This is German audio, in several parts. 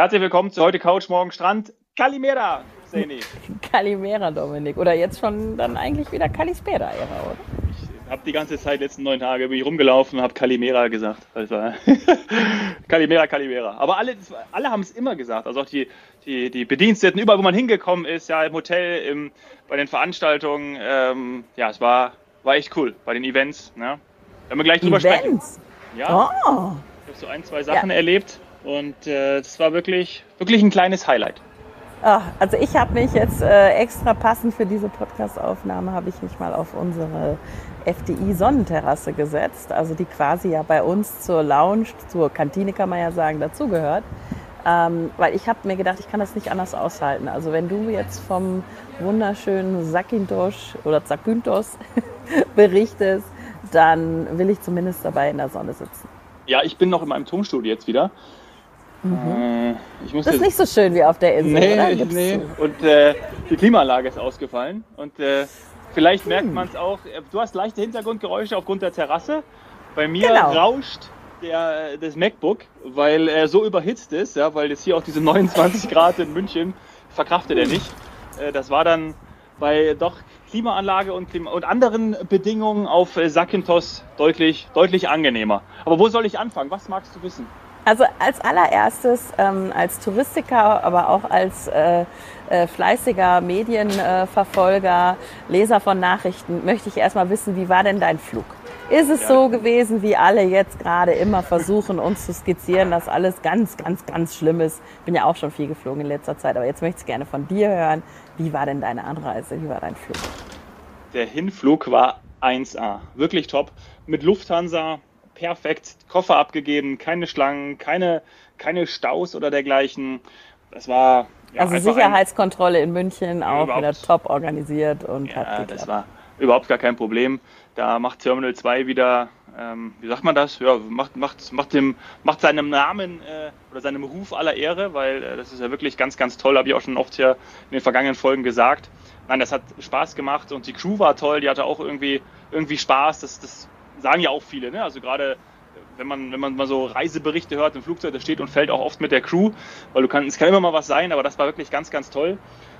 Herzlich willkommen zu heute Couch, morgen Strand. Kalimera, Seni. Kalimera, Dominik. Oder jetzt schon dann eigentlich wieder Kalispera, oder? Ich habe die ganze Zeit, letzten neun Tage, bin ich rumgelaufen und habe Kalimera gesagt. Also, Kalimera, Kalimera. Aber alle, alle haben es immer gesagt. Also auch die, die, die Bediensteten, überall, wo man hingekommen ist, ja, im Hotel, im, bei den Veranstaltungen. Ähm, ja, es war, war echt cool bei den Events. Ne? Wenn wir gleich drüber Events? sprechen. Ja. Oh. Ich habe so ein, zwei Sachen ja. erlebt und äh, das war wirklich, wirklich ein kleines Highlight. Ach, also ich habe mich jetzt äh, extra passend für diese Podcast-Aufnahme habe ich mich mal auf unsere FDI-Sonnenterrasse gesetzt, also die quasi ja bei uns zur Lounge, zur Kantine kann man ja sagen, dazugehört. Ähm, weil ich habe mir gedacht, ich kann das nicht anders aushalten. Also wenn du jetzt vom wunderschönen Sakintos oder Zakynthos berichtest, dann will ich zumindest dabei in der Sonne sitzen. Ja, ich bin noch in meinem Tonstudio jetzt wieder. Mhm. Äh, das ist nicht so schön wie auf der Insel, nee, oder? nee. Und äh, die Klimaanlage ist ausgefallen. Und äh, vielleicht merkt hm. man es auch. Äh, du hast leichte Hintergrundgeräusche aufgrund der Terrasse. Bei mir genau. rauscht der, das MacBook, weil er so überhitzt ist, ja, weil jetzt hier auch diese 29 Grad in München verkraftet er nicht. Äh, das war dann bei doch Klimaanlage und, Klima und anderen Bedingungen auf äh, Sakynthos deutlich, deutlich angenehmer. Aber wo soll ich anfangen? Was magst du wissen? Also als allererstes, ähm, als Touristiker, aber auch als äh, äh, fleißiger Medienverfolger, äh, Leser von Nachrichten, möchte ich erstmal wissen, wie war denn dein Flug? Ist es ja. so gewesen, wie alle jetzt gerade immer versuchen, uns zu skizzieren, dass alles ganz, ganz, ganz schlimm ist? Ich bin ja auch schon viel geflogen in letzter Zeit, aber jetzt möchte ich gerne von dir hören. Wie war denn deine Anreise? Wie war dein Flug? Der Hinflug war 1A. Wirklich top. Mit Lufthansa perfekt Koffer abgegeben, keine Schlangen, keine, keine Staus oder dergleichen. Das war. Ja, also Sicherheitskontrolle in München auch wieder top organisiert und ja, hat geklappt. Das war überhaupt gar kein Problem. Da macht Terminal 2 wieder, ähm, wie sagt man das? Ja, macht, macht, macht, dem, macht seinem Namen äh, oder seinem Ruf aller Ehre, weil äh, das ist ja wirklich ganz, ganz toll, habe ich auch schon oft hier in den vergangenen Folgen gesagt. Nein, das hat Spaß gemacht und die Crew war toll, die hatte auch irgendwie, irgendwie Spaß. Das, das sagen ja auch viele, ne? Also gerade wenn man, wenn man mal so Reiseberichte hört im Flugzeug, das steht und fällt auch oft mit der Crew, weil du kann, es kann immer mal was sein, aber das war wirklich ganz, ganz toll.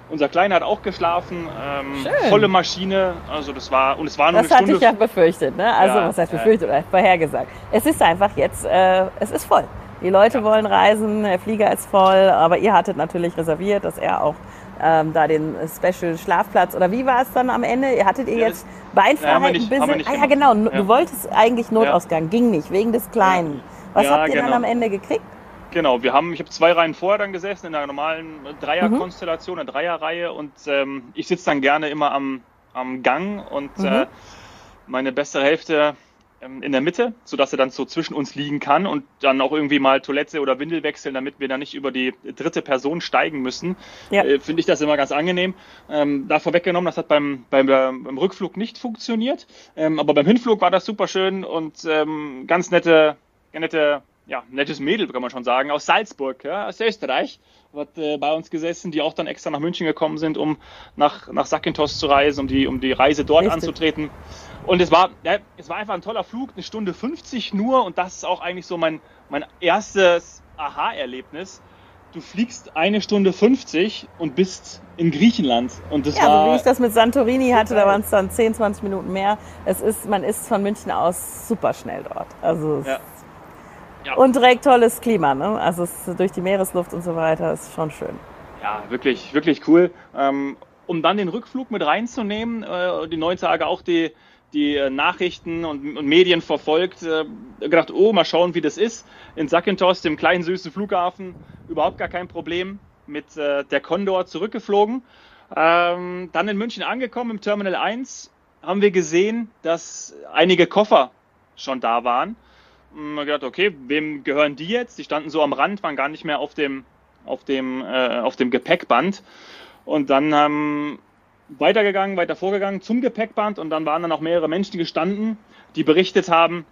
Unser Kleiner hat auch geschlafen, ähm, volle Maschine, also das war, und es war nur das eine Stunde. Das hatte ich ja befürchtet, ne? Also ja, was heißt befürchtet ja. oder vorhergesagt. Es ist einfach jetzt, äh, es ist voll. Die Leute ja. wollen reisen, der Flieger ist voll, aber ihr hattet natürlich reserviert, dass er auch ähm, da den Special Schlafplatz oder wie war es dann am Ende? Hattet ihr jetzt Beinfreiheit ein bisschen? Ah ja, genau. Ja. Du wolltest eigentlich Notausgang, ja. ging nicht wegen des Kleinen. Was habt ihr genau. dann am Ende gekriegt? Genau, wir haben, ich habe zwei Reihen vorher dann gesessen in einer normalen Dreierkonstellation, mhm. eine Dreierreihe und ähm, ich sitze dann gerne immer am, am Gang und mhm. äh, meine beste Hälfte in der Mitte, sodass er dann so zwischen uns liegen kann und dann auch irgendwie mal Toilette oder Windel wechseln, damit wir dann nicht über die dritte Person steigen müssen. Ja. Äh, Finde ich das immer ganz angenehm. Ähm, da vorweggenommen, das hat beim, beim, beim Rückflug nicht funktioniert, ähm, aber beim Hinflug war das super schön und ähm, ganz nette, nette ja, nettes Mädel, kann man schon sagen, aus Salzburg, ja, aus Österreich, hat äh, bei uns gesessen, die auch dann extra nach München gekommen sind, um nach, nach Sakintos zu reisen, um die, um die Reise dort Richtig. anzutreten. Und es war, ja, es war einfach ein toller Flug, eine Stunde 50 nur und das ist auch eigentlich so mein, mein erstes Aha-Erlebnis. Du fliegst eine Stunde 50 und bist in Griechenland. Und das ja, war so wie ich das mit Santorini hatte, da waren es dann 10, 20 Minuten mehr. Es ist, man ist von München aus super schnell dort. Also ja. Ja. Und direkt tolles Klima, ne? Also durch die Meeresluft und so weiter ist schon schön. Ja, wirklich, wirklich cool. Ähm, um dann den Rückflug mit reinzunehmen, äh, die neun Tage auch die, die äh, Nachrichten und, und, Medien verfolgt, äh, gedacht, oh, mal schauen, wie das ist. In Zakynthos, dem kleinen süßen Flughafen, überhaupt gar kein Problem. Mit äh, der Condor zurückgeflogen. Ähm, dann in München angekommen, im Terminal 1, haben wir gesehen, dass einige Koffer schon da waren. Und man gedacht, okay, wem gehören die jetzt? Die standen so am Rand, waren gar nicht mehr auf dem, auf dem, äh, auf dem Gepäckband. Und dann haben weitergegangen, weiter vorgegangen zum Gepäckband und dann waren dann auch mehrere Menschen gestanden, die berichtet haben,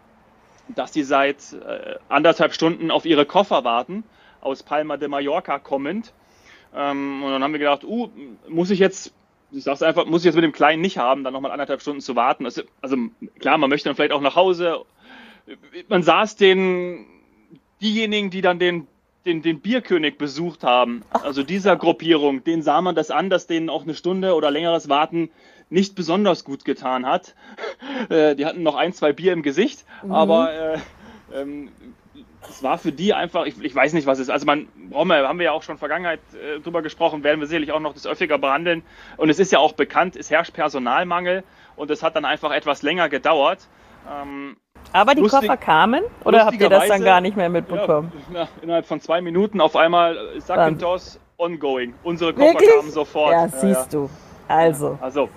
dass sie seit äh, anderthalb Stunden auf ihre Koffer warten, aus Palma de Mallorca kommend. Ähm, und dann haben wir gedacht, uh, muss ich jetzt, ich sag's einfach, muss ich jetzt mit dem Kleinen nicht haben, dann nochmal anderthalb Stunden zu warten. Also, also klar, man möchte dann vielleicht auch nach Hause. Man saß den, diejenigen, die dann den den, den Bierkönig besucht haben, also dieser Gruppierung, den sah man das an, dass denen auch eine Stunde oder längeres Warten nicht besonders gut getan hat. Äh, die hatten noch ein, zwei Bier im Gesicht, mhm. aber äh, ähm, es war für die einfach, ich, ich, weiß nicht, was es ist. Also man, wir, haben wir ja auch schon in Vergangenheit äh, drüber gesprochen, werden wir sicherlich auch noch das öfter behandeln. Und es ist ja auch bekannt, es herrscht Personalmangel und es hat dann einfach etwas länger gedauert. Ähm, aber die Lustig, Koffer kamen oder habt ihr das dann gar nicht mehr mitbekommen? Ja, innerhalb von zwei Minuten auf einmal Sack ongoing. Unsere Koffer Wirklich? kamen sofort. Ja, siehst du. Also. Also,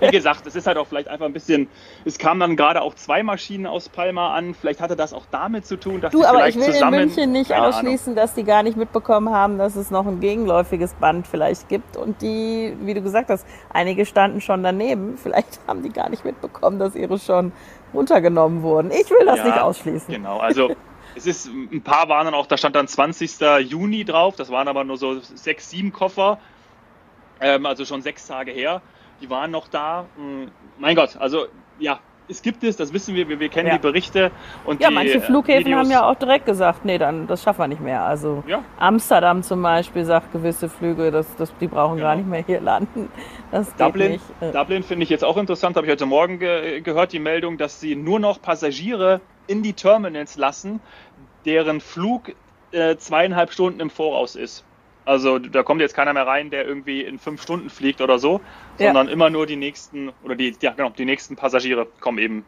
wie gesagt, es ist halt auch vielleicht einfach ein bisschen, es kamen dann gerade auch zwei Maschinen aus Palma an. Vielleicht hatte das auch damit zu tun, dass du, aber ich will zusammen, in München nicht ausschließen, Ahnung. dass die gar nicht mitbekommen haben, dass es noch ein gegenläufiges Band vielleicht gibt und die, wie du gesagt hast, einige standen schon daneben. Vielleicht haben die gar nicht mitbekommen, dass ihre schon runtergenommen wurden. Ich will das ja, nicht ausschließen. Genau, also es ist, ein paar waren dann auch, da stand dann 20. Juni drauf, das waren aber nur so sechs, sieben Koffer ähm, also schon sechs Tage her. Die waren noch da. Hm, mein Gott, also ja, es gibt es, das wissen wir, wir, wir kennen ja. die Berichte. Und ja, die, manche Flughäfen Videos. haben ja auch direkt gesagt, nee, dann das schaffen wir nicht mehr. Also ja. Amsterdam zum Beispiel sagt gewisse Flüge, das, das, die brauchen genau. gar nicht mehr hier landen. Das Dublin, Dublin finde ich jetzt auch interessant, habe ich heute Morgen ge gehört, die Meldung, dass sie nur noch Passagiere in die Terminals lassen, deren Flug äh, zweieinhalb Stunden im Voraus ist. Also da kommt jetzt keiner mehr rein, der irgendwie in fünf Stunden fliegt oder so, sondern ja. immer nur die nächsten oder die, ja genau, die nächsten Passagiere kommen eben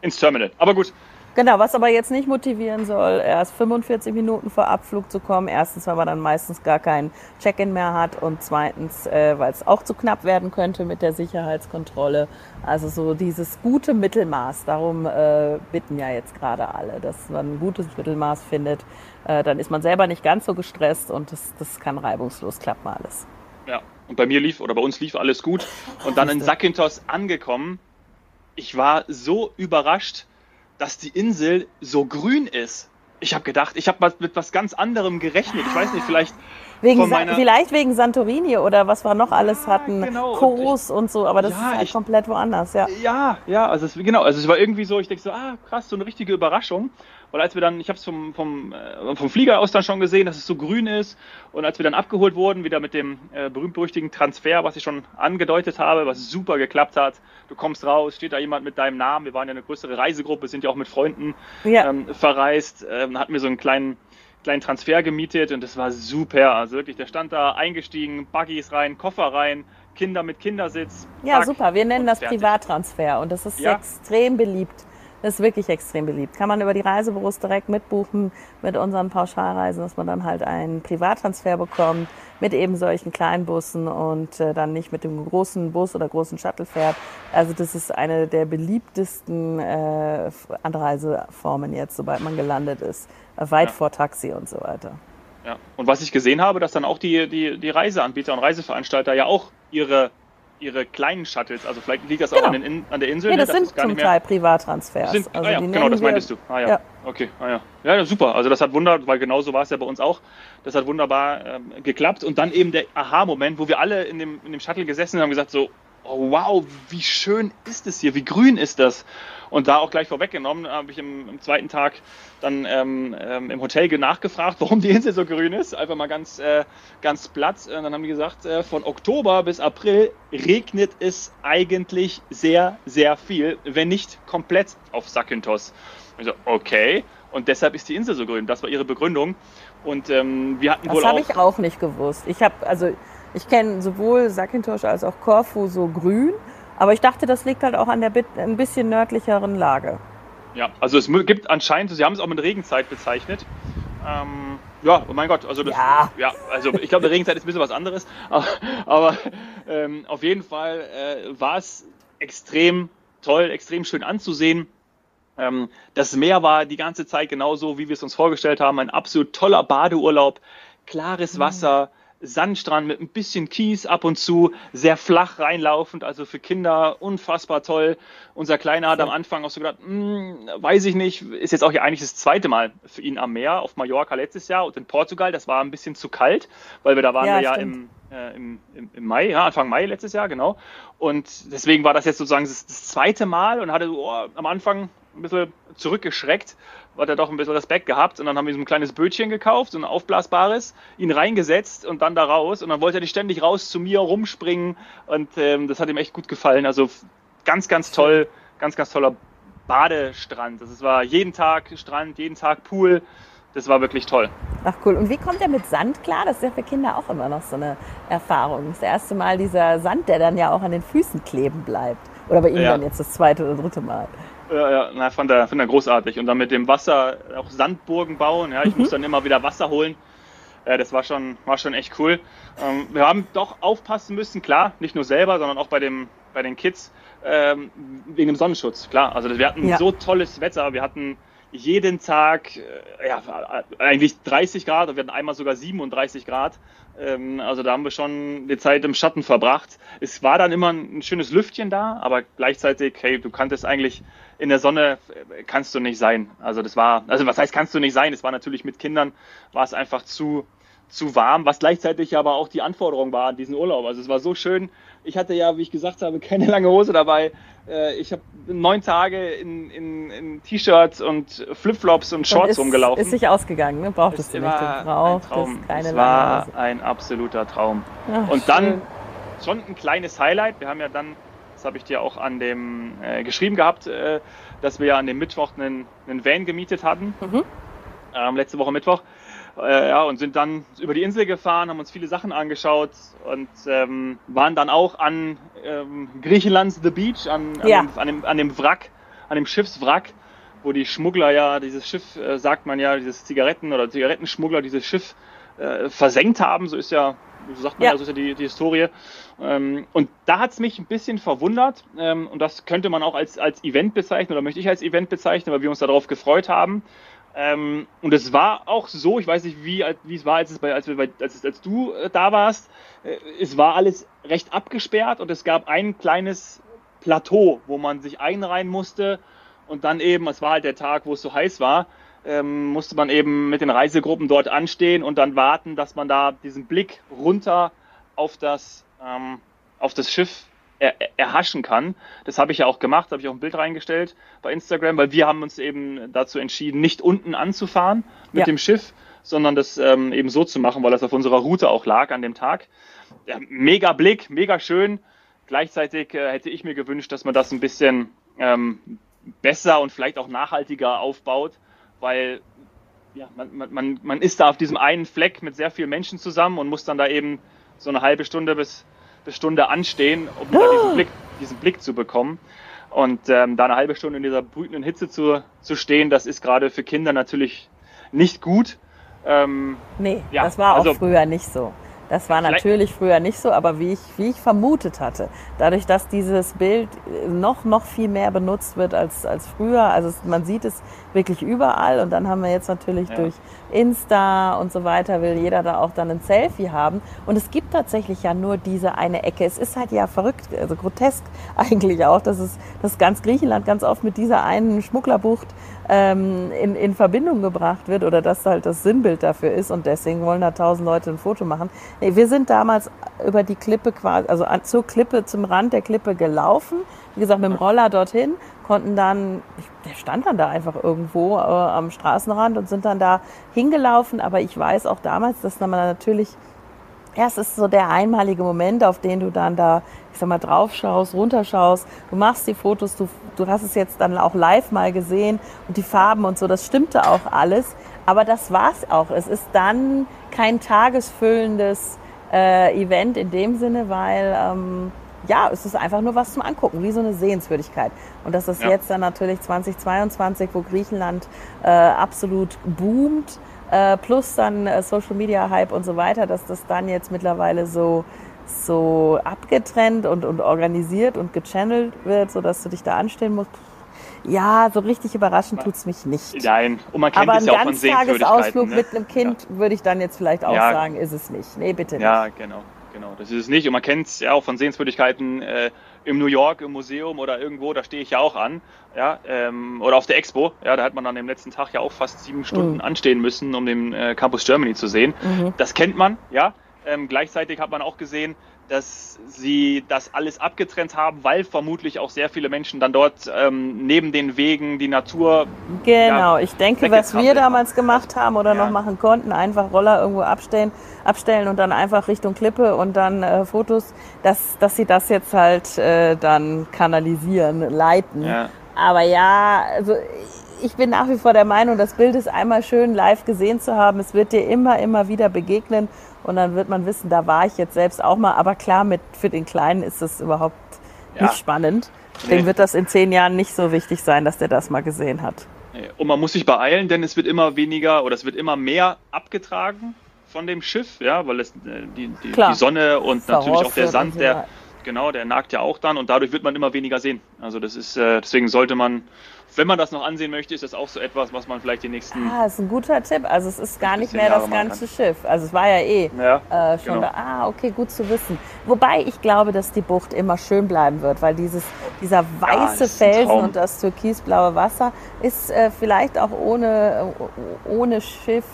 ins Terminal. Aber gut, Genau, was aber jetzt nicht motivieren soll, erst 45 Minuten vor Abflug zu kommen. Erstens, weil man dann meistens gar keinen Check-in mehr hat und zweitens, äh, weil es auch zu knapp werden könnte mit der Sicherheitskontrolle. Also so dieses gute Mittelmaß. Darum äh, bitten ja jetzt gerade alle, dass man ein gutes Mittelmaß findet. Äh, dann ist man selber nicht ganz so gestresst und das, das kann reibungslos klappen alles. Ja, und bei mir lief oder bei uns lief alles gut. Und dann in Sakintos angekommen. Ich war so überrascht dass die Insel so grün ist. Ich habe gedacht, ich habe mit was ganz anderem gerechnet. Ich weiß nicht, vielleicht Wegen meiner... vielleicht wegen Santorini oder was wir noch alles ja, hatten, genau. Kos und, und, so, aber das ja, ist halt ich, komplett woanders, ja. Ja, ja, also es, genau, also es war irgendwie so, ich denke so, ah krass, so eine richtige Überraschung. Und als wir dann, ich habe es vom, vom, äh, vom Flieger aus dann schon gesehen, dass es so grün ist. Und als wir dann abgeholt wurden, wieder mit dem äh, berühmt-berüchtigten Transfer, was ich schon angedeutet habe, was super geklappt hat. Du kommst raus, steht da jemand mit deinem Namen. Wir waren ja eine größere Reisegruppe, sind ja auch mit Freunden ja. ähm, verreist, ähm, hatten wir so einen kleinen kleinen Transfer gemietet und das war super. Also wirklich, der stand da eingestiegen, Buggies rein, Koffer rein, Kinder mit Kindersitz. Ja, super. Wir nennen das fertig. Privattransfer und das ist ja. extrem beliebt. Das ist wirklich extrem beliebt. Kann man über die Reisebüros direkt mitbuchen mit unseren Pauschalreisen, dass man dann halt einen Privattransfer bekommt mit eben solchen kleinen Bussen und äh, dann nicht mit dem großen Bus oder großen Shuttle fährt. Also das ist eine der beliebtesten äh, Anreiseformen jetzt, sobald man gelandet ist. Weit ja. vor Taxi und so weiter. Ja, und was ich gesehen habe, dass dann auch die, die, die Reiseanbieter und Reiseveranstalter ja auch ihre ihre kleinen Shuttles. Also vielleicht liegt das genau. auch an, den, an, der Insel. Ja, ne, das sind zum Teil Privattransfers. Sind, also ah, ja, genau, das meintest du. Ah, ja. ja. Okay, ah, ja. ja. super. Also das hat wunderbar, weil genauso war es ja bei uns auch. Das hat wunderbar ähm, geklappt. Und dann eben der Aha-Moment, wo wir alle in dem, in dem Shuttle gesessen haben und gesagt so, oh, wow, wie schön ist es hier, wie grün ist das? Und da auch gleich vorweggenommen, habe ich im, im, zweiten Tag dann ähm, ähm, im Hotel nachgefragt, warum die Insel so grün ist. Einfach mal ganz, äh, ganz platt. Und dann haben die gesagt, äh, von Oktober bis April regnet es eigentlich sehr, sehr viel, wenn nicht komplett auf Sakynthos. Ich so, okay. Und deshalb ist die Insel so grün. Das war ihre Begründung. Und ähm, wir hatten das wohl Das habe ich auch nicht gewusst. Ich habe also ich kenne sowohl Sakintosh als auch Korfu so grün, aber ich dachte, das liegt halt auch an der ein bisschen nördlicheren Lage. Ja, also es gibt anscheinend, Sie haben es auch mit Regenzeit bezeichnet. Ähm, ja, oh mein Gott, also das, ja. ja also ich glaube, Regenzeit ist ein bisschen was anderes, aber, aber ähm, auf jeden Fall äh, war es extrem toll, extrem schön anzusehen. Ähm, das Meer war die ganze Zeit genauso, wie wir es uns vorgestellt haben, ein absolut toller Badeurlaub, klares Wasser. Mhm Sandstrand mit ein bisschen Kies ab und zu, sehr flach reinlaufend, also für Kinder unfassbar toll. Unser Kleiner hat am Anfang auch so gedacht, hm, weiß ich nicht, ist jetzt auch eigentlich das zweite Mal für ihn am Meer, auf Mallorca letztes Jahr und in Portugal, das war ein bisschen zu kalt, weil wir da waren ja, wir ja im, äh, im, im, im, Mai, ja, Anfang Mai letztes Jahr, genau. Und deswegen war das jetzt sozusagen das, das zweite Mal und hatte so, oh, am Anfang ein bisschen zurückgeschreckt, hat er doch ein bisschen Respekt gehabt und dann haben wir so ein kleines Bötchen gekauft, so ein aufblasbares, ihn reingesetzt und dann da raus und dann wollte er nicht ständig raus zu mir rumspringen und ähm, das hat ihm echt gut gefallen. Also ganz, ganz toll, ganz, ganz toller Badestrand. Das war jeden Tag Strand, jeden Tag Pool. Das war wirklich toll. Ach cool. Und wie kommt er mit Sand klar? Das ist ja für Kinder auch immer noch so eine Erfahrung. Das erste Mal dieser Sand, der dann ja auch an den Füßen kleben bleibt. Oder bei ihm ja. dann jetzt das zweite oder dritte Mal. Ja, ja, na, fand er, fand er großartig. Und dann mit dem Wasser auch Sandburgen bauen. Ja, ich mhm. muss dann immer wieder Wasser holen. Äh, das war schon, war schon echt cool. Ähm, wir haben doch aufpassen müssen, klar, nicht nur selber, sondern auch bei, dem, bei den Kids ähm, wegen dem Sonnenschutz. Klar, also wir hatten ja. so tolles Wetter. Wir hatten jeden Tag, äh, ja, eigentlich 30 Grad und wir hatten einmal sogar 37 Grad. Ähm, also da haben wir schon die Zeit im Schatten verbracht. Es war dann immer ein schönes Lüftchen da, aber gleichzeitig, hey, du kanntest eigentlich in der Sonne äh, kannst du nicht sein. Also das war, also was heißt kannst du nicht sein? Es war natürlich mit Kindern, war es einfach zu, zu warm, was gleichzeitig aber auch die Anforderung war an diesen Urlaub. Also es war so schön. Ich hatte ja, wie ich gesagt habe, keine lange Hose dabei. Äh, ich habe neun Tage in, in, in T-Shirts und Flipflops und Shorts und ist, rumgelaufen. Ist sich ausgegangen, ne? Brauchtest du nicht. Du brauchtest ein keine es war ein absoluter Traum. Ach, und dann schön. schon ein kleines Highlight. Wir haben ja dann, das habe ich dir auch an dem äh, geschrieben gehabt, äh, dass wir ja an dem Mittwoch einen, einen Van gemietet hatten. Mhm. Ähm, letzte Woche Mittwoch. Äh, ja, und sind dann über die Insel gefahren, haben uns viele Sachen angeschaut und ähm, waren dann auch an ähm, Griechenlands The Beach, an, an, ja. dem, an, dem, an dem Wrack, an dem Schiffswrack, wo die Schmuggler ja dieses Schiff, äh, sagt man ja, dieses Zigaretten- oder Zigarettenschmuggler dieses Schiff äh, versenkt haben. So ist ja, so sagt man ja, ja so ist ja die, die Historie. Ähm, und da hat es mich ein bisschen verwundert ähm, und das könnte man auch als, als Event bezeichnen oder möchte ich als Event bezeichnen, weil wir uns darauf gefreut haben. Ähm, und es war auch so, ich weiß nicht, wie, wie es war, als, es bei, als, wir bei, als, als du äh, da warst. Äh, es war alles recht abgesperrt und es gab ein kleines Plateau, wo man sich einreihen musste. Und dann eben, es war halt der Tag, wo es so heiß war, ähm, musste man eben mit den Reisegruppen dort anstehen und dann warten, dass man da diesen Blick runter auf das, ähm, auf das Schiff er, erhaschen kann. Das habe ich ja auch gemacht, habe ich auch ein Bild reingestellt bei Instagram, weil wir haben uns eben dazu entschieden, nicht unten anzufahren mit ja. dem Schiff, sondern das ähm, eben so zu machen, weil das auf unserer Route auch lag an dem Tag. Ja, mega Blick, mega schön. Gleichzeitig äh, hätte ich mir gewünscht, dass man das ein bisschen ähm, besser und vielleicht auch nachhaltiger aufbaut, weil ja, man, man, man ist da auf diesem einen Fleck mit sehr vielen Menschen zusammen und muss dann da eben so eine halbe Stunde bis bis Stunde anstehen, um oh. diesen, Blick, diesen Blick zu bekommen. Und ähm, da eine halbe Stunde in dieser brütenden Hitze zu, zu stehen, das ist gerade für Kinder natürlich nicht gut. Ähm, nee, ja, das war auch also, früher nicht so. Das war natürlich früher nicht so, aber wie ich, wie ich vermutet hatte, dadurch, dass dieses Bild noch, noch viel mehr benutzt wird als, als früher, also es, man sieht es wirklich überall und dann haben wir jetzt natürlich ja. durch Insta und so weiter, will jeder da auch dann ein Selfie haben und es gibt tatsächlich ja nur diese eine Ecke. Es ist halt ja verrückt, also grotesk eigentlich auch, dass es, dass ganz Griechenland ganz oft mit dieser einen Schmugglerbucht ähm, in, in Verbindung gebracht wird oder dass halt das Sinnbild dafür ist und deswegen wollen da tausend Leute ein Foto machen. Nee, wir sind damals über die Klippe quasi, also zur Klippe, zum Rand der Klippe gelaufen, wie gesagt, mit dem Roller dorthin, konnten dann, der stand dann da einfach irgendwo äh, am Straßenrand und sind dann da hingelaufen, aber ich weiß auch damals, dass man natürlich ja, es ist so der einmalige Moment, auf den du dann da, ich sag mal, draufschaust, runterschaust. Du machst die Fotos, du, du hast es jetzt dann auch live mal gesehen und die Farben und so, das stimmte auch alles. Aber das war's auch. Es ist dann kein tagesfüllendes äh, Event in dem Sinne, weil ähm, ja, es ist einfach nur was zum Angucken, wie so eine Sehenswürdigkeit. Und das ist ja. jetzt dann natürlich 2022, wo Griechenland äh, absolut boomt äh, plus dann äh, Social Media Hype und so weiter, dass das dann jetzt mittlerweile so so abgetrennt und, und organisiert und gechannelt wird, sodass du dich da anstellen musst. Ja, so richtig überraschend tut's mich nicht. Nein, und man kennt Aber es ja auch von Ganztagesausflug ne? mit einem Kind ja. würde ich dann jetzt vielleicht auch ja. sagen, ist es nicht. Nee, bitte nicht. Ja, genau, genau. Das ist es nicht. Und man kennt es ja auch von Sehenswürdigkeiten. Äh, im New York im Museum oder irgendwo, da stehe ich ja auch an, ja, ähm, oder auf der Expo, ja, da hat man dann am letzten Tag ja auch fast sieben Stunden mhm. anstehen müssen, um den äh, Campus Germany zu sehen. Mhm. Das kennt man, ja. Ähm, gleichzeitig hat man auch gesehen, dass sie das alles abgetrennt haben, weil vermutlich auch sehr viele Menschen dann dort ähm, neben den Wegen die Natur. Genau, ja, ich denke, was wir damals gemacht haben oder ja. noch machen konnten, einfach Roller irgendwo abstellen, abstellen und dann einfach Richtung Klippe und dann äh, Fotos, dass, dass sie das jetzt halt äh, dann kanalisieren, leiten. Ja. Aber ja, also ich bin nach wie vor der Meinung, das Bild ist einmal schön live gesehen zu haben. Es wird dir immer, immer wieder begegnen und dann wird man wissen, da war ich jetzt selbst auch mal. Aber klar, mit, für den Kleinen ist das überhaupt ja. nicht spannend. Nee. Dem wird das in zehn Jahren nicht so wichtig sein, dass der das mal gesehen hat. Und man muss sich beeilen, denn es wird immer weniger oder es wird immer mehr abgetragen von dem Schiff, ja, weil es äh, die, die, die Sonne und natürlich auch der Sand, der genau, der nagt ja auch dann und dadurch wird man immer weniger sehen. Also das ist äh, deswegen sollte man wenn man das noch ansehen möchte, ist das auch so etwas, was man vielleicht die nächsten. Ah, ist ein guter Tipp. Also es ist gar nicht mehr Jahre das ganze Schiff. Also es war ja eh ja, äh, schon genau. da. Ah, okay, gut zu wissen. Wobei ich glaube, dass die Bucht immer schön bleiben wird, weil dieses, dieser weiße ja, Felsen und das türkisblaue Wasser ist äh, vielleicht auch ohne, ohne Schiff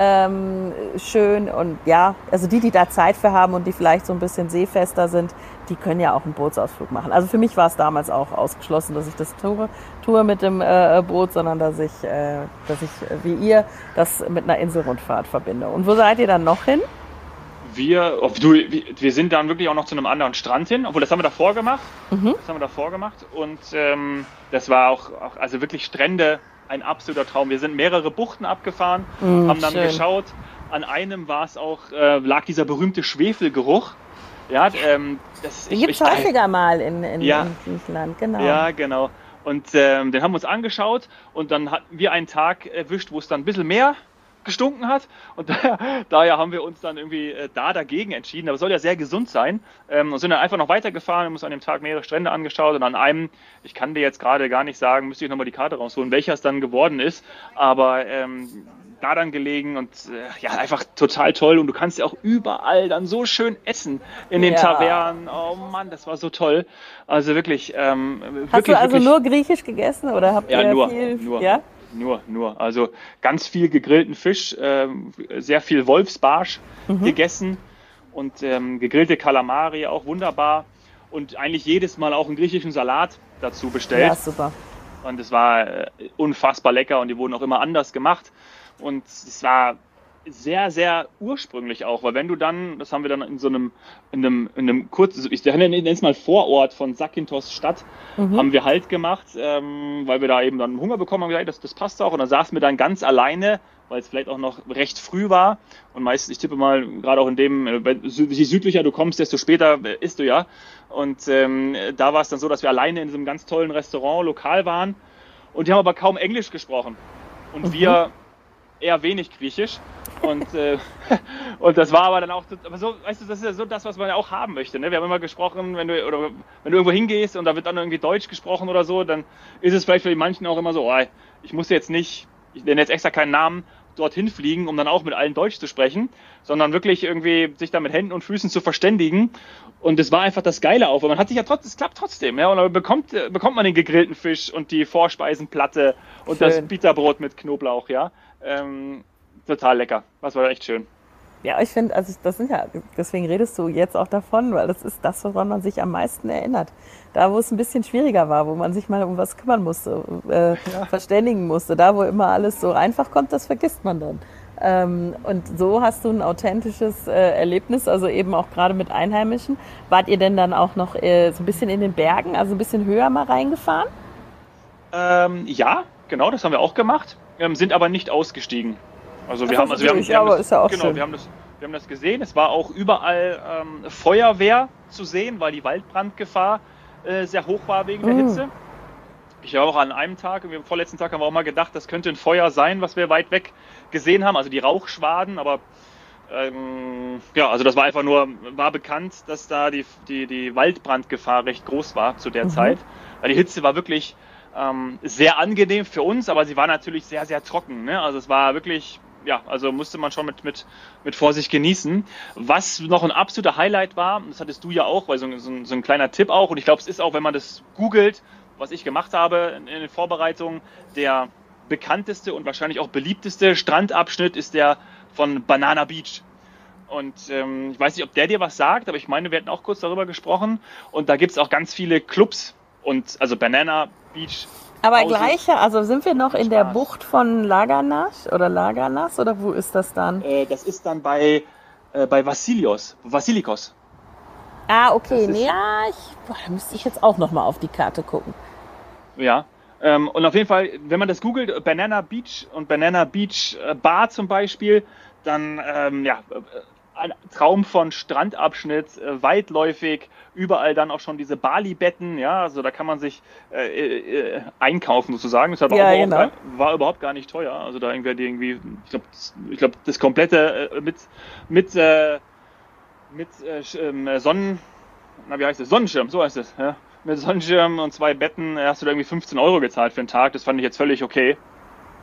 ähm, schön und ja, also die, die da Zeit für haben und die vielleicht so ein bisschen seefester sind, die können ja auch einen Bootsausflug machen. Also für mich war es damals auch ausgeschlossen, dass ich das tue, tue mit dem äh, Boot, sondern dass ich, äh, dass ich äh, wie ihr das mit einer Inselrundfahrt verbinde. Und wo seid ihr dann noch hin? Wir, oh, du, wir sind dann wirklich auch noch zu einem anderen Strand hin, obwohl das haben wir davor gemacht. Mhm. Das haben wir davor gemacht und ähm, das war auch, auch also wirklich Strände ein absoluter Traum. Wir sind mehrere Buchten abgefahren, mm, haben dann schön. geschaut. An einem war es auch, äh, lag dieser berühmte Schwefelgeruch. Ja, ähm, das gibt es häufiger mal in, in, ja, in Griechenland, genau. Ja, genau. Und ähm, den haben wir uns angeschaut und dann hatten wir einen Tag erwischt, wo es dann ein bisschen mehr gestunken hat. Und daher, daher haben wir uns dann irgendwie äh, da dagegen entschieden. Aber es soll ja sehr gesund sein. Ähm, und sind dann einfach noch weitergefahren, haben uns an dem Tag mehrere Strände angeschaut und an einem, ich kann dir jetzt gerade gar nicht sagen, müsste ich nochmal die Karte rausholen, welcher es dann geworden ist. Aber ähm, da dann gelegen und äh, ja, einfach total toll. Und du kannst ja auch überall dann so schön essen in den ja. Tavernen. Oh Mann, das war so toll. Also wirklich. Ähm, Hast wirklich, du also wirklich, nur griechisch gegessen oder habt ja, ihr nur, viel? Nur. Ja? Nur, nur. Also ganz viel gegrillten Fisch, äh, sehr viel Wolfsbarsch mhm. gegessen und ähm, gegrillte Kalamari auch wunderbar und eigentlich jedes Mal auch einen griechischen Salat dazu bestellt. Ja, super. Und es war äh, unfassbar lecker und die wurden auch immer anders gemacht. Und es war sehr, sehr ursprünglich auch, weil wenn du dann, das haben wir dann in so einem, in einem, in einem kurzen, ich nenne es mal Vorort von Sakintos Stadt, mhm. haben wir Halt gemacht, ähm, weil wir da eben dann Hunger bekommen haben, gesagt, das, das passt auch. Und dann saßen wir dann ganz alleine, weil es vielleicht auch noch recht früh war. Und meistens, ich tippe mal, gerade auch in dem, äh, je südlicher du kommst, desto später isst du ja. Und ähm, da war es dann so, dass wir alleine in diesem ganz tollen Restaurant lokal waren. Und die haben aber kaum Englisch gesprochen. Und mhm. wir eher wenig Griechisch. Und, äh, und das war aber dann auch, aber so, weißt du, das ist ja so das, was man ja auch haben möchte. Ne? Wir haben immer gesprochen, wenn du, oder wenn du irgendwo hingehst und da wird dann irgendwie Deutsch gesprochen oder so, dann ist es vielleicht für die manchen auch immer so, oh, ich muss jetzt nicht, ich nenne jetzt extra keinen Namen, dorthin fliegen, um dann auch mit allen Deutsch zu sprechen, sondern wirklich irgendwie sich da mit Händen und Füßen zu verständigen. Und es war einfach das Geile auch, weil man hat sich ja trotzdem, es klappt trotzdem, ja, und dann bekommt, bekommt man den gegrillten Fisch und die Vorspeisenplatte und Schön. das Bitterbrot mit Knoblauch, ja. Ähm, total lecker. Das war echt schön. Ja, ich finde, also das sind ja, deswegen redest du jetzt auch davon, weil das ist das, woran man sich am meisten erinnert. Da, wo es ein bisschen schwieriger war, wo man sich mal um was kümmern musste, äh, ja. verständigen musste, da, wo immer alles so einfach kommt, das vergisst man dann. Ähm, und so hast du ein authentisches äh, Erlebnis, also eben auch gerade mit Einheimischen. Wart ihr denn dann auch noch äh, so ein bisschen in den Bergen, also ein bisschen höher mal reingefahren? Ähm, ja, genau, das haben wir auch gemacht, ähm, sind aber nicht ausgestiegen. Also wir haben, also wir haben, wir haben das, ja genau, wir haben das, wir haben das gesehen. Es war auch überall ähm, Feuerwehr zu sehen, weil die Waldbrandgefahr äh, sehr hoch war wegen der mm. Hitze. Ich habe auch an einem Tag, am vorletzten Tag haben wir auch mal gedacht, das könnte ein Feuer sein, was wir weit weg gesehen haben, also die Rauchschwaden, aber ähm, ja, also das war einfach nur, war bekannt, dass da die, die, die Waldbrandgefahr recht groß war zu der mhm. Zeit. Weil die Hitze war wirklich ähm, sehr angenehm für uns, aber sie war natürlich sehr, sehr trocken. Ne? Also es war wirklich ja, also musste man schon mit, mit, mit Vorsicht genießen. Was noch ein absoluter Highlight war, das hattest du ja auch, weil so, so, so ein kleiner Tipp auch, und ich glaube, es ist auch, wenn man das googelt, was ich gemacht habe in, in den Vorbereitungen, der bekannteste und wahrscheinlich auch beliebteste Strandabschnitt ist der von Banana Beach. Und ähm, ich weiß nicht, ob der dir was sagt, aber ich meine, wir hatten auch kurz darüber gesprochen. Und da gibt es auch ganz viele Clubs und also Banana Beach. Aber gleiche, also sind wir noch in der Bucht von Laganas oder Laganas oder wo ist das dann? Äh, das ist dann bei, äh, bei Vassilios, Vassilikos. Ah, okay. Nee, ja, ich, boah, da müsste ich jetzt auch nochmal auf die Karte gucken. Ja. Ähm, und auf jeden Fall, wenn man das googelt, Banana Beach und Banana Beach äh, Bar zum Beispiel, dann ähm, ja, ein Traum von Strandabschnitt, äh, weitläufig, überall dann auch schon diese Bali-Betten, ja, also da kann man sich äh, äh, einkaufen sozusagen. Das ja, genau. gar, war überhaupt gar nicht teuer. Also da irgendwie, irgendwie ich glaube, ich glaub, das komplette äh, mit mit äh, mit äh, ähm, Sonnen, na wie heißt es, Sonnenschirm, so heißt es, ja. Mit Sonnenschirm und zwei Betten hast du da irgendwie 15 Euro gezahlt für den Tag. Das fand ich jetzt völlig okay.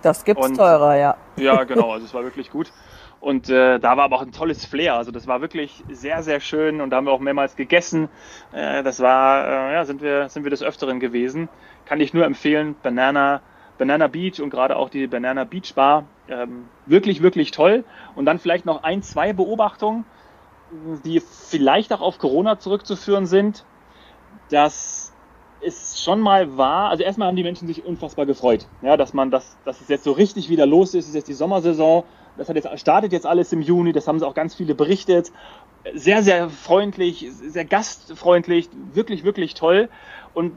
Das gibt's und, teurer, ja. Ja, genau, also es war wirklich gut. Und äh, da war aber auch ein tolles Flair. Also das war wirklich sehr, sehr schön und da haben wir auch mehrmals gegessen. Äh, das war, äh, ja, sind wir, sind wir des Öfteren gewesen. Kann ich nur empfehlen, Banana, Banana Beach und gerade auch die Banana Beach Bar. Ähm, wirklich, wirklich toll. Und dann vielleicht noch ein, zwei Beobachtungen die vielleicht auch auf Corona zurückzuführen sind, dass es schon mal war, also erstmal haben die Menschen sich unfassbar gefreut, ja, dass man das, dass es jetzt so richtig wieder los ist, es ist jetzt die Sommersaison, das hat jetzt, startet jetzt alles im Juni, das haben sie auch ganz viele berichtet, sehr, sehr freundlich, sehr gastfreundlich, wirklich, wirklich toll. Und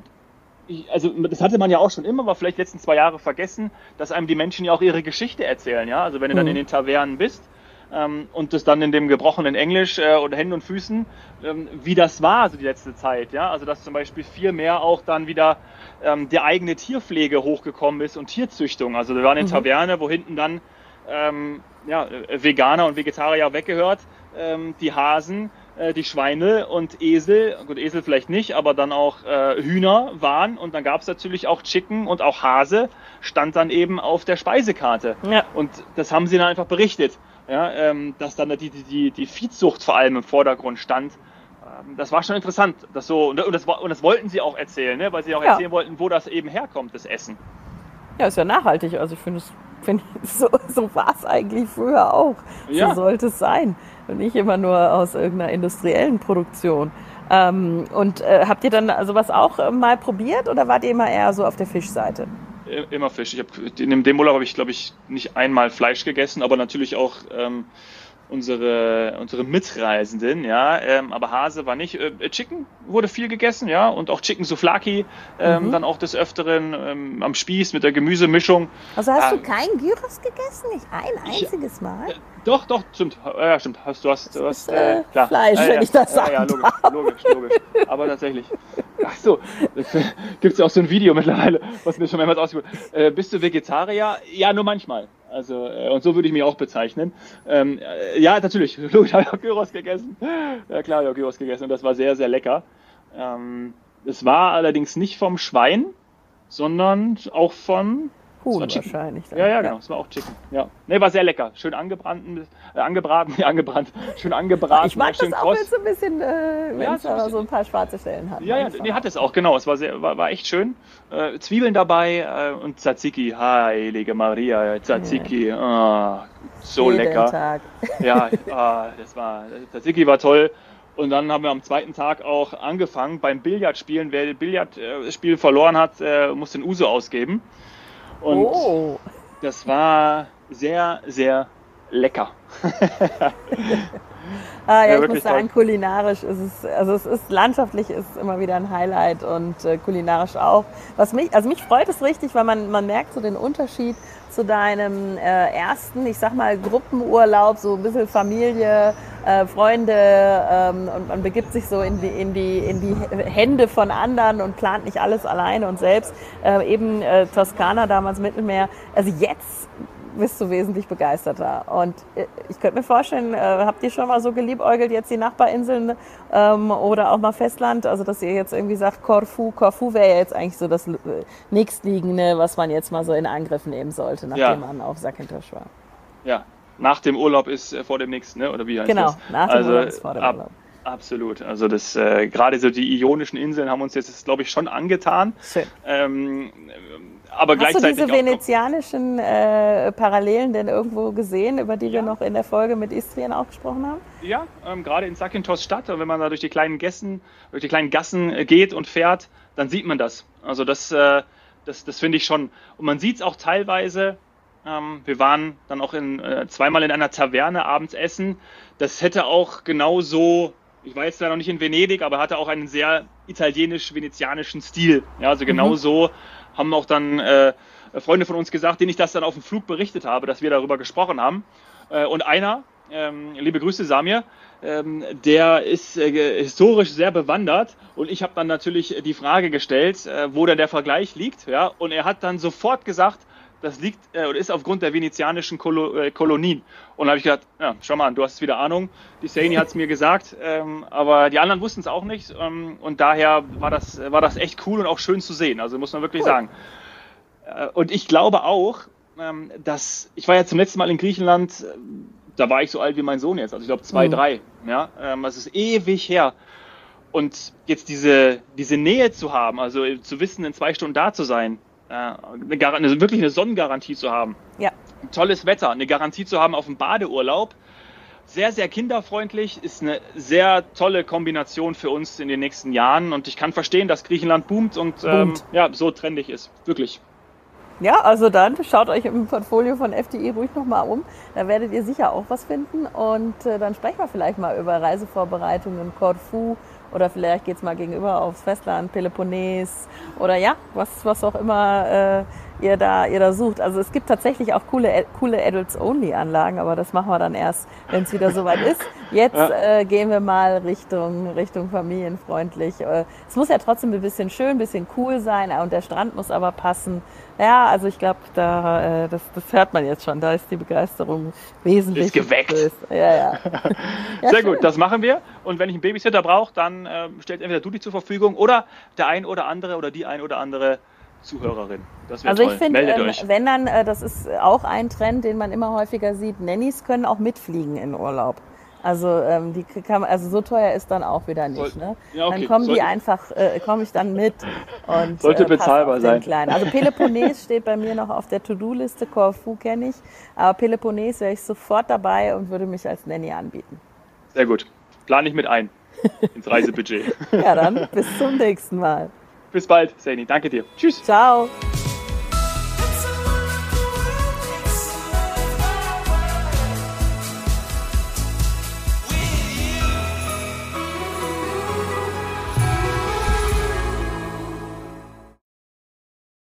ich, also das hatte man ja auch schon immer, war vielleicht letzten zwei Jahre vergessen, dass einem die Menschen ja auch ihre Geschichte erzählen, ja, also wenn du mhm. dann in den Tavernen bist, ähm, und das dann in dem gebrochenen Englisch äh, oder Händen und Füßen, ähm, wie das war, also die letzte Zeit. Ja? Also dass zum Beispiel viel mehr auch dann wieder ähm, die eigene Tierpflege hochgekommen ist und Tierzüchtung. Also wir waren in mhm. Taverne, wo hinten dann ähm, ja, Veganer und Vegetarier weggehört, ähm, die Hasen, äh, die Schweine und Esel, gut Esel vielleicht nicht, aber dann auch äh, Hühner waren und dann gab es natürlich auch Chicken und auch Hase stand dann eben auf der Speisekarte. Ja. Und das haben sie dann einfach berichtet ja, ähm, dass dann die, die, die Viehzucht vor allem im Vordergrund stand. Ähm, das war schon interessant. Das so, und, das, und das wollten sie auch erzählen, ne? weil sie auch ja. erzählen wollten, wo das eben herkommt, das Essen. Ja, ist ja nachhaltig. Also ich finde, find, so, so war es eigentlich früher auch. Ja. So sollte es sein. Und nicht immer nur aus irgendeiner industriellen Produktion. Ähm, und äh, habt ihr dann also was auch äh, mal probiert oder wart ihr immer eher so auf der Fischseite? Immer Fisch. Ich hab, in dem Urlaub habe ich, glaube ich, nicht einmal Fleisch gegessen, aber natürlich auch ähm, unsere, unsere Mitreisenden, ja. Ähm, aber Hase war nicht. Äh, Chicken wurde viel gegessen, ja. Und auch Chicken Souflaki, ähm, mhm. dann auch des Öfteren ähm, am Spieß mit der Gemüsemischung. Also hast ähm, du kein Gyros gegessen? Nicht ein einziges ich, Mal? Äh, doch, doch, stimmt. Ja, stimmt. Hast, du hast, du hast äh, klar. Fleisch, wenn ich das sage. Ja, ja, logisch, logisch, logisch. Aber tatsächlich. Ach so, gibt es ja auch so ein Video mittlerweile, was mir schon mehrmals ausgeführt äh, Bist du Vegetarier? Ja, nur manchmal. Also, äh, und so würde ich mich auch bezeichnen. Ähm, äh, ja, natürlich, logisch habe ich auch Gyros gegessen. Ja, klar, habe ich auch Gyros gegessen und das war sehr, sehr lecker. Ähm, es war allerdings nicht vom Schwein, sondern auch von Huhn wahrscheinlich. Dann. Ja, ja, genau. Es war auch Chicken. Ja. Nee, war sehr lecker. Schön angebraten, äh, angebraten, ja, angebrannt. Schön angebraten. Ich mag das auch, wenn es ein bisschen, äh, wenn ja, so, so ein paar schwarze Stellen hat. Ja, ja, nee, hat es auch, genau. Es war, sehr, war, war echt schön. Äh, Zwiebeln dabei äh, und Tzatziki. Heilige Maria, Tzatziki. Ja. Oh, so Jeden lecker. Tag. Ja, oh, das war, Tzatziki war toll. Und dann haben wir am zweiten Tag auch angefangen beim Billardspielen. Wer das Billardspiel verloren hat, äh, muss den Uso ausgeben. Und oh. das war sehr, sehr lecker. ah, ja, ja, ich muss sagen, toll. kulinarisch ist es, also es ist landschaftlich ist immer wieder ein Highlight und äh, kulinarisch auch. Was mich, also mich freut es richtig, weil man, man merkt so den Unterschied zu deinem äh, ersten, ich sag mal, Gruppenurlaub, so ein bisschen Familie, äh, Freunde ähm, und man begibt sich so in die, in, die, in die Hände von anderen und plant nicht alles alleine und selbst. Äh, eben äh, Toskana, damals Mittelmeer. Also jetzt bist du wesentlich begeisterter. Und äh, ich könnte mir vorstellen, äh, habt ihr schon mal so geliebäugelt, jetzt die Nachbarinseln ähm, oder auch mal Festland, also dass ihr jetzt irgendwie sagt, Korfu, Korfu wäre ja jetzt eigentlich so das äh, nächstliegende, was man jetzt mal so in Angriff nehmen sollte, nachdem ja. man auf Sakintosh war. Ja, nach dem Urlaub ist äh, vor dem nächsten, ne? oder wie heißt genau, das? Genau, nach dem also, Urlaub ist vor dem ab, Urlaub. Absolut. Also das äh, gerade so die Ionischen Inseln haben uns jetzt, glaube ich, schon angetan. Schön. Ähm, aber Hast gleichzeitig du diese venezianischen äh, Parallelen denn irgendwo gesehen, über die ja. wir noch in der Folge mit Istrien auch gesprochen haben? Ja, ähm, gerade in Sakintos Stadt, wenn man da durch die kleinen Gassen, durch die kleinen Gassen äh, geht und fährt, dann sieht man das. Also das, äh, das, das finde ich schon. Und man sieht es auch teilweise. Ähm, wir waren dann auch in, äh, zweimal in einer Taverne abends essen. Das hätte auch genauso ich war jetzt da noch nicht in Venedig, aber hatte auch einen sehr italienisch-venezianischen Stil. Ja, also genau mhm. so haben auch dann äh, Freunde von uns gesagt, denen ich das dann auf dem Flug berichtet habe, dass wir darüber gesprochen haben. Äh, und einer, ähm, liebe Grüße Samir, ähm, der ist äh, historisch sehr bewandert und ich habe dann natürlich die Frage gestellt, äh, wo denn der Vergleich liegt. Ja? Und er hat dann sofort gesagt, das liegt äh, oder ist aufgrund der venezianischen Kolo, äh, Kolonien. Und da habe ich gedacht, ja, schau mal an, du hast wieder Ahnung. Die Saini hat es mir gesagt, ähm, aber die anderen wussten es auch nicht. Ähm, und daher war das, war das echt cool und auch schön zu sehen. Also muss man wirklich cool. sagen. Äh, und ich glaube auch, ähm, dass ich war ja zum letzten Mal in Griechenland, äh, da war ich so alt wie mein Sohn jetzt, also ich glaube zwei, mhm. drei. Ja, ähm, das ist ewig her. Und jetzt diese, diese Nähe zu haben, also zu wissen, in zwei Stunden da zu sein, äh, eine, eine, wirklich eine Sonnengarantie zu haben. Ja. Tolles Wetter, eine Garantie zu haben auf dem Badeurlaub. Sehr, sehr kinderfreundlich, ist eine sehr tolle Kombination für uns in den nächsten Jahren. Und ich kann verstehen, dass Griechenland boomt und ähm, ja, so trendig ist. Wirklich. Ja, also dann schaut euch im Portfolio von FDI ruhig nochmal um. Da werdet ihr sicher auch was finden. Und äh, dann sprechen wir vielleicht mal über Reisevorbereitungen in Corfu oder vielleicht geht es mal gegenüber aufs Festland, Peloponnes oder ja, was, was auch immer äh, ihr, da, ihr da sucht. Also es gibt tatsächlich auch coole, coole Adults-Only-Anlagen, aber das machen wir dann erst, wenn es wieder soweit ist. Jetzt ja. äh, gehen wir mal Richtung, Richtung familienfreundlich. Äh, es muss ja trotzdem ein bisschen schön, ein bisschen cool sein und der Strand muss aber passen. Ja, also ich glaube, da äh, das, das hört man jetzt schon. Da ist die Begeisterung wesentlich. Ist geweckt. Ja, ja. ja Sehr schön. gut, das machen wir. Und wenn ich einen Babysitter brauche, dann äh, stellt entweder du dich zur Verfügung oder der ein oder andere oder die ein oder andere Zuhörerin. also ich finde, ähm, wenn dann, äh, das ist auch ein Trend, den man immer häufiger sieht, Nannies können auch mitfliegen in Urlaub. Also ähm, die kann, also so teuer ist dann auch wieder nicht. Ne? Ja, okay. Dann kommen Sollte, die einfach, äh, komme ich dann mit und Sollte äh, bezahlbar sein. Kleinen. Also Peloponnes steht bei mir noch auf der To-Do-Liste. Corfu kenne ich, aber Peloponnes wäre ich sofort dabei und würde mich als Nanny anbieten. Sehr gut, plane ich mit ein ins Reisebudget. ja dann bis zum nächsten Mal. Bis bald, Sani. Danke dir. Tschüss. Ciao.